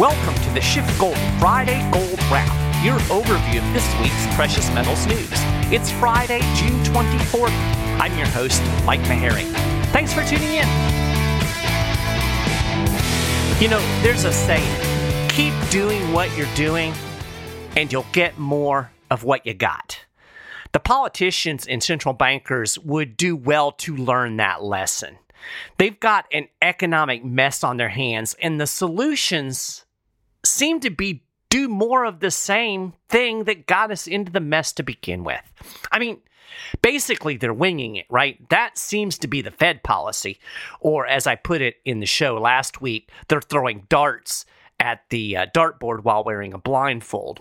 Welcome to the SchiffGold Friday Gold Wrap, your overview of this week's precious metals news. It's Friday, June 24th. I'm your host, Mike Maharrey. Thanks for tuning in. You know, there's a saying keep doing what you're doing, and you'll get more of what you got. The politicians and central bankers would do well to learn that lesson. They've got an economic mess on their hands, and the solutions seem to be do more of the same thing that got us into the mess to begin with. I mean, basically, they're winging it, right? That seems to be the Fed policy. Or, as I put it in the show last week, they're throwing darts at the uh, dartboard while wearing a blindfold.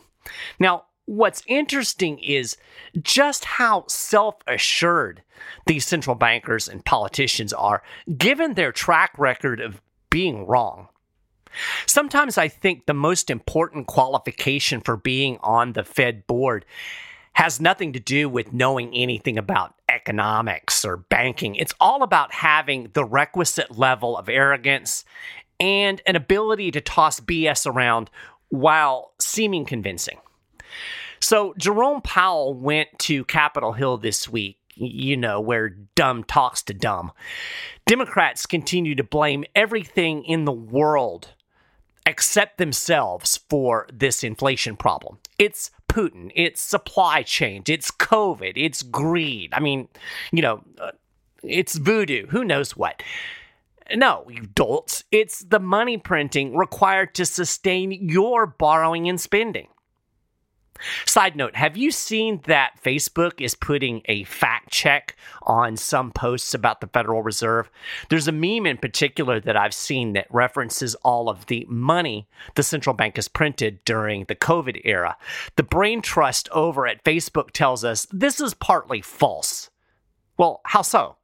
Now, what's interesting is just how self assured these central bankers and politicians are, given their track record of being wrong. Sometimes I think the most important qualification for being on the Fed board has nothing to do with knowing anything about economics or banking. It's all about having the requisite level of arrogance and an ability to toss BS around while seeming convincing. So, Jerome Powell went to Capitol Hill this week, you know, where dumb talks to dumb. Democrats continue to blame everything in the world accept themselves for this inflation problem. It's Putin, it's supply chain, it's COVID, it's greed. I mean, you know, uh, it's voodoo, who knows what. No, you dolts, it's the money printing required to sustain your borrowing and spending. Side note, have you seen that Facebook is putting a fact check on some posts about the Federal Reserve? There's a meme in particular that I've seen that references all of the money the central bank has printed during the COVID era. The brain trust over at Facebook tells us this is partly false. Well, how so?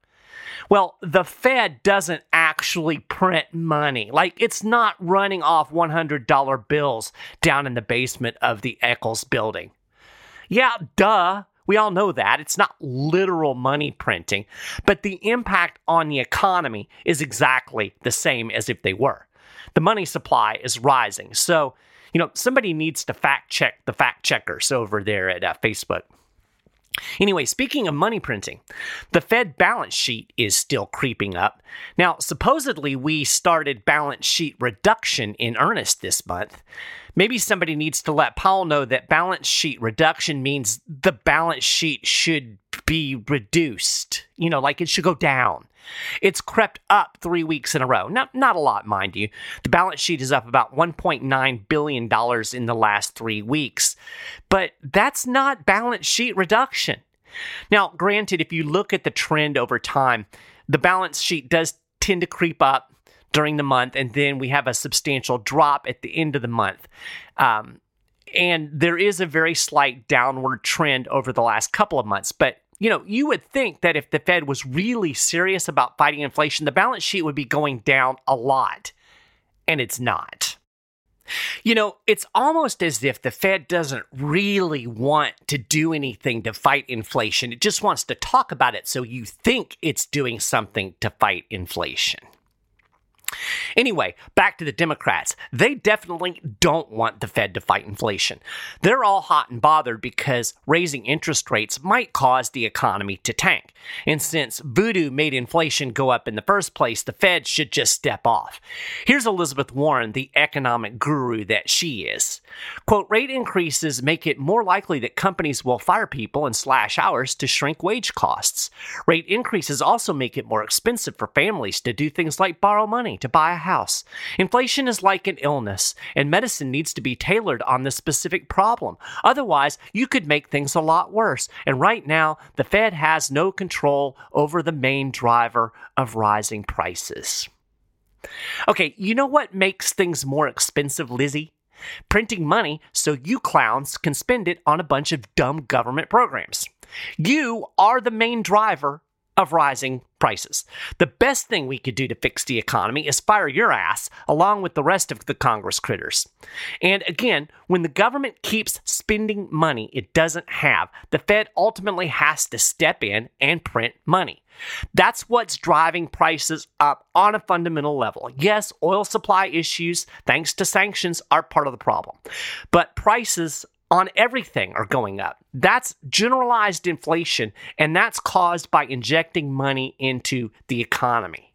Well, the Fed doesn't actually print money. Like, it's not running off $100 bills down in the basement of the Eccles building. Yeah, duh. We all know that. It's not literal money printing, but the impact on the economy is exactly the same as if they were. The money supply is rising. So, you know, somebody needs to fact check the fact checkers over there at uh, Facebook. Anyway, speaking of money printing, the Fed balance sheet is still creeping up. Now, supposedly, we started balance sheet reduction in earnest this month. Maybe somebody needs to let Powell know that balance sheet reduction means the balance sheet should be reduced. You know, like it should go down. It's crept up three weeks in a row. Not, not a lot, mind you. The balance sheet is up about $1.9 billion in the last three weeks. But that's not balance sheet reduction. Now, granted, if you look at the trend over time, the balance sheet does tend to creep up during the month, and then we have a substantial drop at the end of the month. Um, and there is a very slight downward trend over the last couple of months, but you know, you would think that if the Fed was really serious about fighting inflation, the balance sheet would be going down a lot. And it's not. You know, it's almost as if the Fed doesn't really want to do anything to fight inflation. It just wants to talk about it so you think it's doing something to fight inflation. Anyway, back to the Democrats. They definitely don't want the Fed to fight inflation. They're all hot and bothered because raising interest rates might cause the economy to tank. And since voodoo made inflation go up in the first place, the Fed should just step off. Here's Elizabeth Warren, the economic guru that she is. Quote, rate increases make it more likely that companies will fire people and slash hours to shrink wage costs. Rate increases also make it more expensive for families to do things like borrow money to buy a house. Inflation is like an illness, and medicine needs to be tailored on the specific problem. Otherwise, you could make things a lot worse. And right now, the Fed has no control over the main driver of rising prices. Okay, you know what makes things more expensive, Lizzie? Printing money so you clowns can spend it on a bunch of dumb government programs. You are the main driver of rising prices. The best thing we could do to fix the economy is fire your ass along with the rest of the Congress critters. And again, when the government keeps spending money it doesn't have, the Fed ultimately has to step in and print money. That's what's driving prices up on a fundamental level. Yes, oil supply issues, thanks to sanctions, are part of the problem. But prices on everything are going up. That's generalized inflation, and that's caused by injecting money into the economy.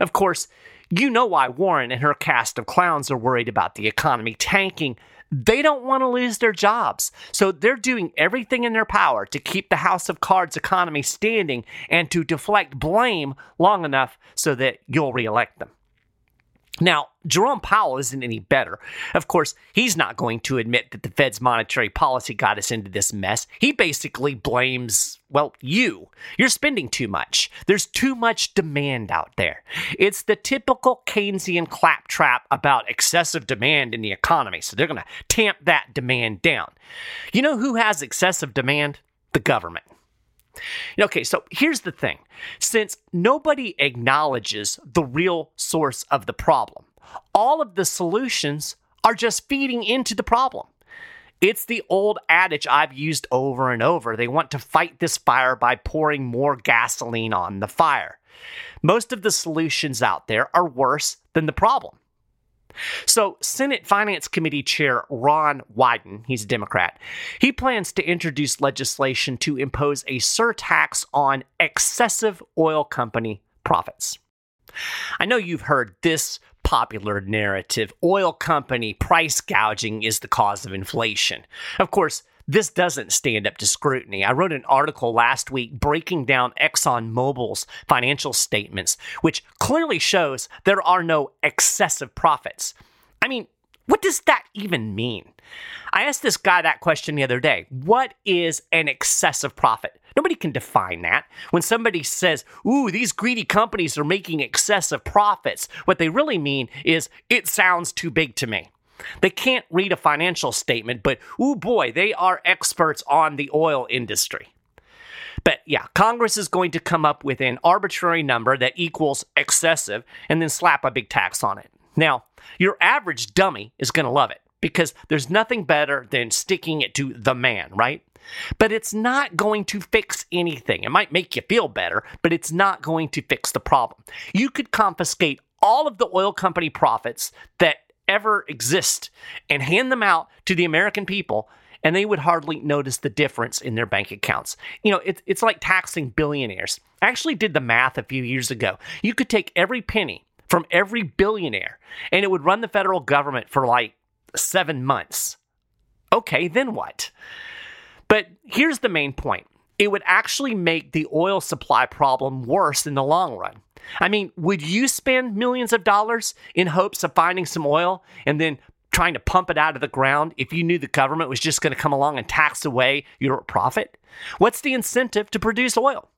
Of course, you know why Warren and her cast of clowns are worried about the economy tanking. They don't want to lose their jobs. So they're doing everything in their power to keep the House of Cards economy standing and to deflect blame long enough so that you'll reelect them. Now, Jerome Powell isn't any better. Of course, he's not going to admit that the Fed's monetary policy got us into this mess. He basically blames, well, you. You're spending too much. There's too much demand out there. It's the typical Keynesian claptrap about excessive demand in the economy, so they're going to tamp that demand down. You know who has excessive demand? The government. Okay, so here's the thing since nobody acknowledges the real source of the problem, all of the solutions are just feeding into the problem. It's the old adage I've used over and over. They want to fight this fire by pouring more gasoline on the fire. Most of the solutions out there are worse than the problem. So, Senate Finance Committee Chair Ron Wyden, he's a Democrat, he plans to introduce legislation to impose a surtax on excessive oil company profits. I know you've heard this popular narrative oil company price gouging is the cause of inflation. Of course, this doesn't stand up to scrutiny. I wrote an article last week breaking down ExxonMobil's financial statements, which clearly shows there are no excessive profits. I mean, what does that even mean? I asked this guy that question the other day. What is an excessive profit? Nobody can define that. When somebody says, ooh, these greedy companies are making excessive profits, what they really mean is, it sounds too big to me. They can't read a financial statement, but oh boy, they are experts on the oil industry. But yeah, Congress is going to come up with an arbitrary number that equals excessive and then slap a big tax on it. Now, your average dummy is going to love it because there's nothing better than sticking it to the man, right? But it's not going to fix anything. It might make you feel better, but it's not going to fix the problem. You could confiscate all of the oil company profits that ever exist and hand them out to the American people, and they would hardly notice the difference in their bank accounts. You know, it, it's like taxing billionaires. I actually did the math a few years ago. You could take every penny from every billionaire, and it would run the federal government for like seven months. Okay, then what? But here's the main point it would actually make the oil supply problem worse in the long run. I mean, would you spend millions of dollars in hopes of finding some oil and then trying to pump it out of the ground if you knew the government was just going to come along and tax away your profit? What's the incentive to produce oil?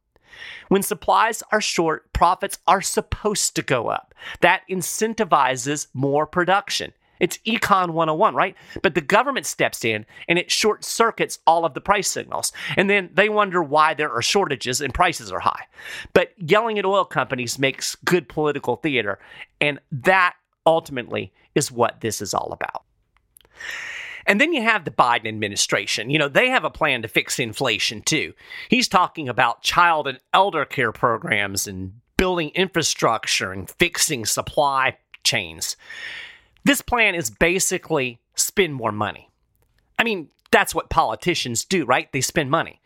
When supplies are short, profits are supposed to go up. That incentivizes more production. It's Econ 101, right? But the government steps in and it short circuits all of the price signals. And then they wonder why there are shortages and prices are high. But yelling at oil companies makes good political theater. And that ultimately is what this is all about. And then you have the Biden administration. You know, they have a plan to fix inflation too. He's talking about child and elder care programs and building infrastructure and fixing supply chains. This plan is basically spend more money. I mean, that's what politicians do, right? They spend money.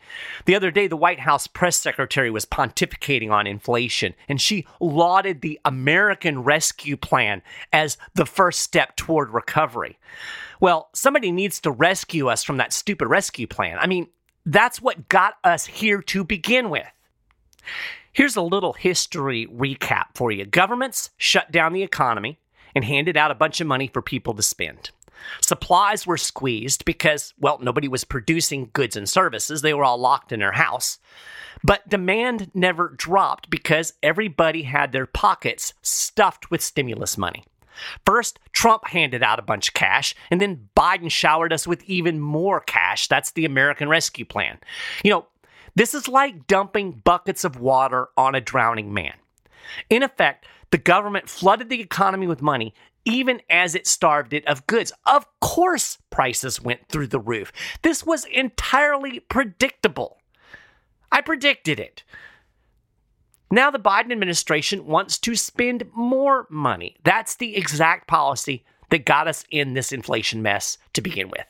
The other day, the White House press secretary was pontificating on inflation, and she lauded the American Rescue Plan as the first step toward recovery. Well, somebody needs to rescue us from that stupid rescue plan. I mean, that's what got us here to begin with. Here's a little history recap for you. Governments shut down the economy and handed out a bunch of money for people to spend. Supplies were squeezed because, well, nobody was producing goods and services. They were all locked in their house. But demand never dropped because everybody had their pockets stuffed with stimulus money. First, Trump handed out a bunch of cash, and then Biden showered us with even more cash. That's the American Rescue Plan. You know, This is like dumping buckets of water on a drowning man. In effect, the government flooded the economy with money even as it starved it of goods. Of course, prices went through the roof. This was entirely predictable. I predicted it. Now, the Biden administration wants to spend more money. That's the exact policy that got us in this inflation mess to begin with.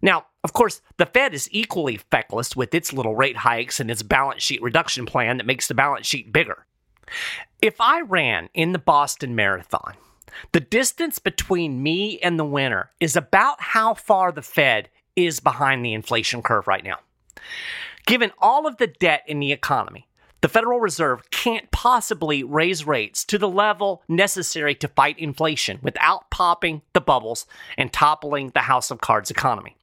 Now, of course, the Fed is equally feckless with its little rate hikes and its balance sheet reduction plan that makes the balance sheet bigger. If I ran in the Boston Marathon, the distance between me and the winner is about how far the Fed is behind the inflation curve right now. Given all of the debt in the economy, the Federal Reserve can't possibly raise rates to the level necessary to fight inflation without popping the bubbles and toppling the House of Cards economy.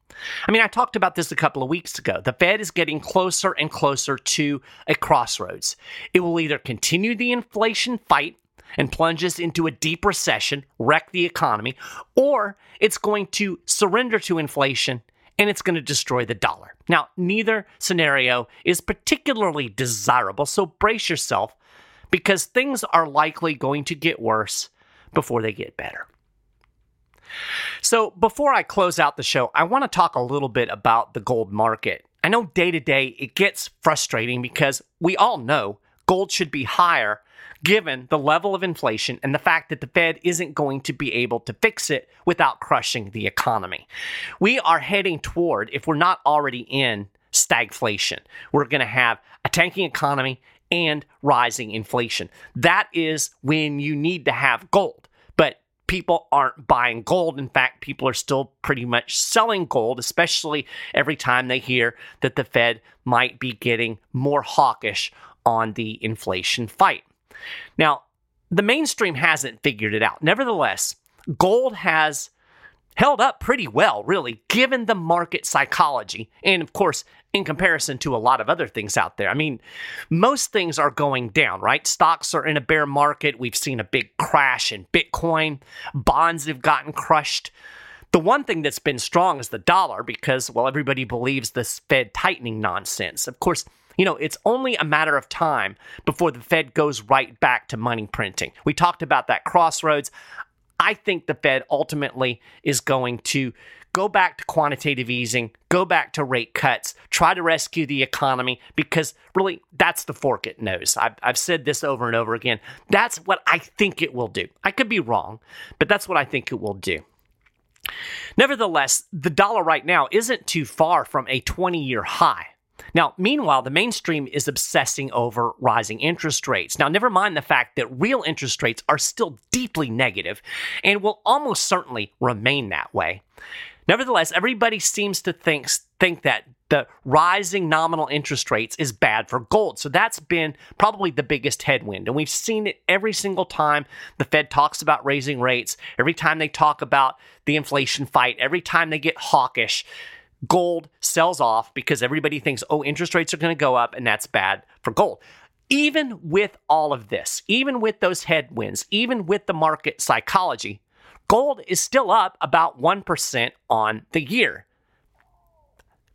I mean, I talked about this a couple of weeks ago. The Fed is getting closer and closer to a crossroads. It will either continue the inflation fight and plunges into a deep recession, wreck the economy, or it's going to surrender to inflation and it's going to destroy the dollar. Now, neither scenario is particularly desirable, so brace yourself because things are likely going to get worse before they get better. So, before I close out the show, I want to talk a little bit about the gold market. I know day to day it gets frustrating because we all know gold should be higher given the level of inflation and the fact that the Fed isn't going to be able to fix it without crushing the economy. We are heading toward, if we're not already in, stagflation. We're going to have a tanking economy and rising inflation. That is when you need to have gold. People aren't buying gold. In fact, people are still pretty much selling gold, especially every time they hear that the Fed might be getting more hawkish on the inflation fight. Now, the mainstream hasn't figured it out. Nevertheless, gold has held up pretty well, really, given the market psychology. And of course, in comparison to a lot of other things out there. I mean, most things are going down, right? Stocks are in a bear market. We've seen a big crash in Bitcoin, bonds have gotten crushed. The one thing that's been strong is the dollar because, well, everybody believes this Fed tightening nonsense. Of course, you know, it's only a matter of time before the Fed goes right back to money printing. We talked about that crossroads. I think the Fed ultimately is going to go back to quantitative easing, go back to rate cuts, try to rescue the economy, because really that's the fork it knows. I've, I've said this over and over again. That's what I think it will do. I could be wrong, but that's what I think it will do. Nevertheless, the dollar right now isn't too far from a 20 year high. Now, meanwhile, the mainstream is obsessing over rising interest rates. Now, never mind the fact that real interest rates are still deeply negative and will almost certainly remain that way. Nevertheless, everybody seems to think, think that the rising nominal interest rates is bad for gold. So that's been probably the biggest headwind. And we've seen it every single time the Fed talks about raising rates, every time they talk about the inflation fight, every time they get hawkish gold sells off because everybody thinks, oh, interest rates are going to go up and that's bad for gold. Even with all of this, even with those headwinds, even with the market psychology, gold is still up about 1% on the year.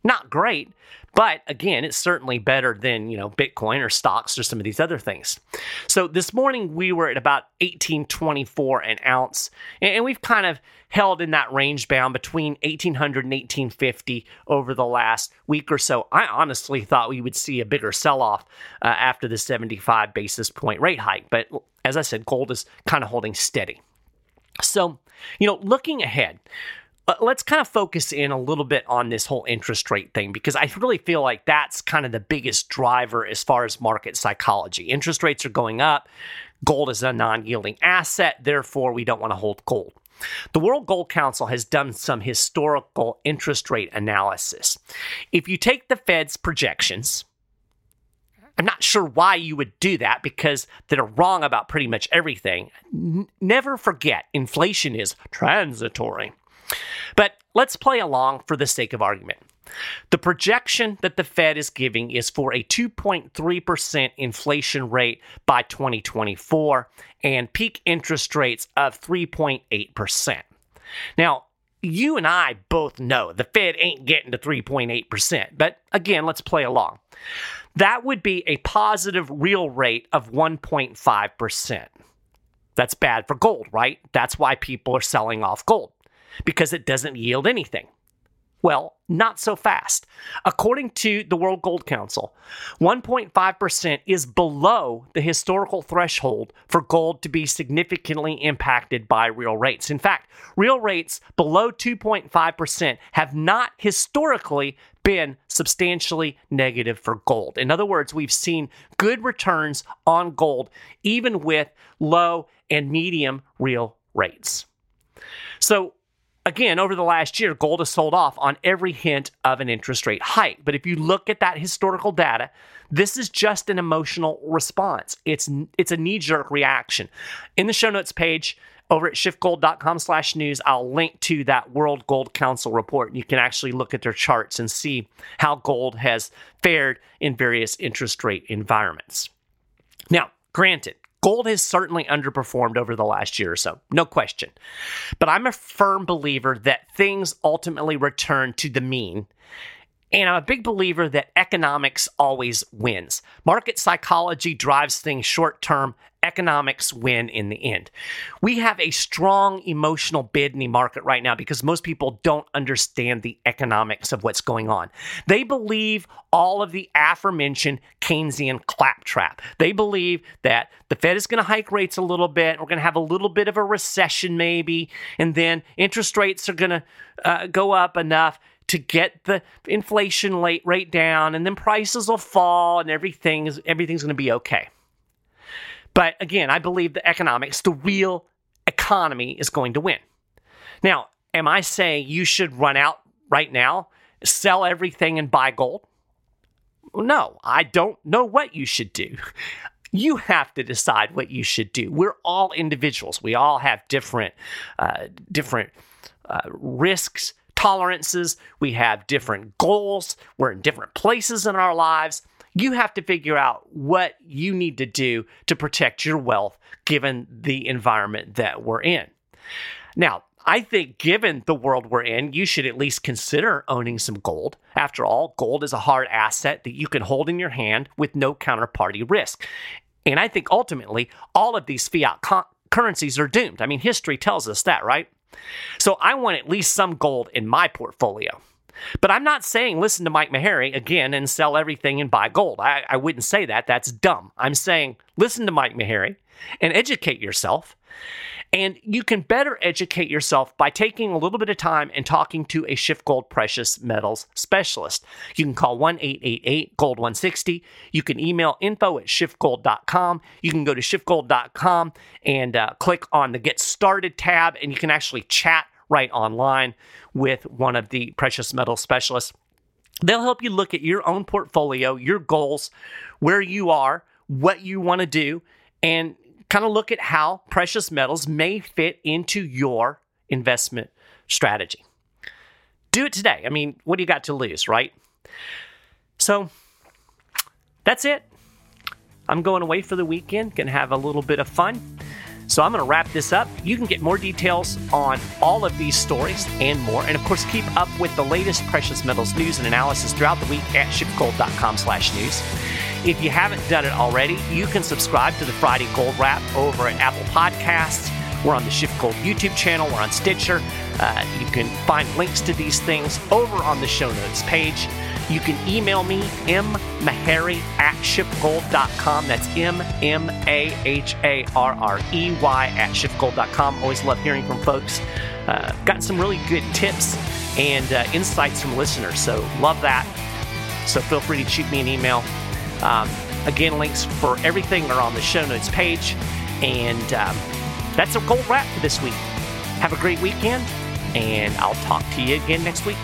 Not great, but again, it's certainly better than, you know, Bitcoin or stocks or some of these other things. So this morning we were at about 1824 an ounce, and we've kind of held in that range bound between 1800 and 1850 over the last week or so. I honestly thought we would see a bigger sell off uh, after the 75 basis point rate hike, but as I said, gold is kind of holding steady. So, you know, looking ahead, Uh, let's kind of focus in a little bit on this whole interest rate thing because I really feel like that's kind of the biggest driver as far as market psychology. Interest rates are going up. Gold is a non yielding asset. Therefore, we don't want to hold gold. The World Gold Council has done some historical interest rate analysis. If you take the Fed's projections, I'm not sure why you would do that because they're wrong about pretty much everything. N- never forget, inflation is transitory. But let's play along for the sake of argument. The projection that the Fed is giving is for a 2.3% inflation rate by 2024 and peak interest rates of 3.8%. Now, you and I both know the Fed ain't getting to 3.8%. But again, let's play along. That would be a positive real rate of 1.5%. That's bad for gold, right? That's why people are selling off gold because it doesn't yield anything. Well, not so fast. According to the World Gold Council, 1.5% is below the historical threshold for gold to be significantly impacted by real rates. In fact, real rates below 2.5% have not historically been substantially negative for gold. In other words, we've seen good returns on gold even with low and medium real rates. So, again, over the last year, gold has sold off on every hint of an interest rate hike. But if you look at that historical data, this is just an emotional response. It's it's a knee-jerk reaction. In the show notes page over at schiffgold.com slash news, I'll link to that World Gold Council report. You can actually look at their charts and see how gold has fared in various interest rate environments. Now, granted, Gold has certainly underperformed over the last year or so, no question. But I'm a firm believer that things ultimately return to the mean. And I'm a big believer that economics always wins. Market psychology drives things short term, economics win in the end. We have a strong emotional bid in the market right now because most people don't understand the economics of what's going on. They believe all of the aforementioned Keynesian claptrap. They believe that the Fed is going to hike rates a little bit. We're going to have a little bit of a recession, maybe, and then interest rates are going to uh, go up enough to get the inflation rate rate down, and then prices will fall, and everything is everything's going to be okay. But again, I believe the economics, the real economy is going to win. Now, am I saying you should run out right now, sell everything and buy gold? No, I don't know what you should do. You have to decide what you should do. We're all individuals. We all have different, uh, different uh, risks, tolerances. We have different goals. We're in different places in our lives you have to figure out what you need to do to protect your wealth given the environment that we're in. Now, I think given the world we're in, you should at least consider owning some gold. After all, gold is a hard asset that you can hold in your hand with no counterparty risk. And I think ultimately, all of these fiat co- currencies are doomed. I mean, history tells us that, right? So I want at least some gold in my portfolio. But I'm not saying listen to Mike Maharrey again and sell everything and buy gold. I, I wouldn't say that. That's dumb. I'm saying listen to Mike Maharrey and educate yourself. And you can better educate yourself by taking a little bit of time and talking to a SchiffGold Precious Metals specialist. You can call 1 888 Gold 160. You can email info at schiffgold.com. You can go to schiffgold.com and uh, click on the Get Started tab, and you can actually chat right online with one of the precious metal specialists. They'll help you look at your own portfolio, your goals, where you are, what you want to do, and kind of look at how precious metals may fit into your investment strategy. Do it today. I mean, what do you got to lose, right? So that's it. I'm going away for the weekend, gonna have a little bit of fun. So I'm going to wrap this up. You can get more details on all of these stories and more. And of course, keep up with the latest precious metals news and analysis throughout the week at schiffgold.com slash news. If you haven't done it already, you can subscribe to the Friday Gold Wrap over at Apple Podcasts. We're on the SchiffGold YouTube channel. We're on Stitcher. Uh, you can find links to these things over on the show notes page. You can email me, mmaharrey at schiffgold.com. That's M M A H A R R E Y at schiffgold.com. Always love hearing from folks. Uh, got some really good tips and uh, insights from listeners, so love that. So feel free to shoot me an email. Um, again, links for everything are on the show notes page. And um, that's a gold wrap for this week. Have a great weekend, and I'll talk to you again next week.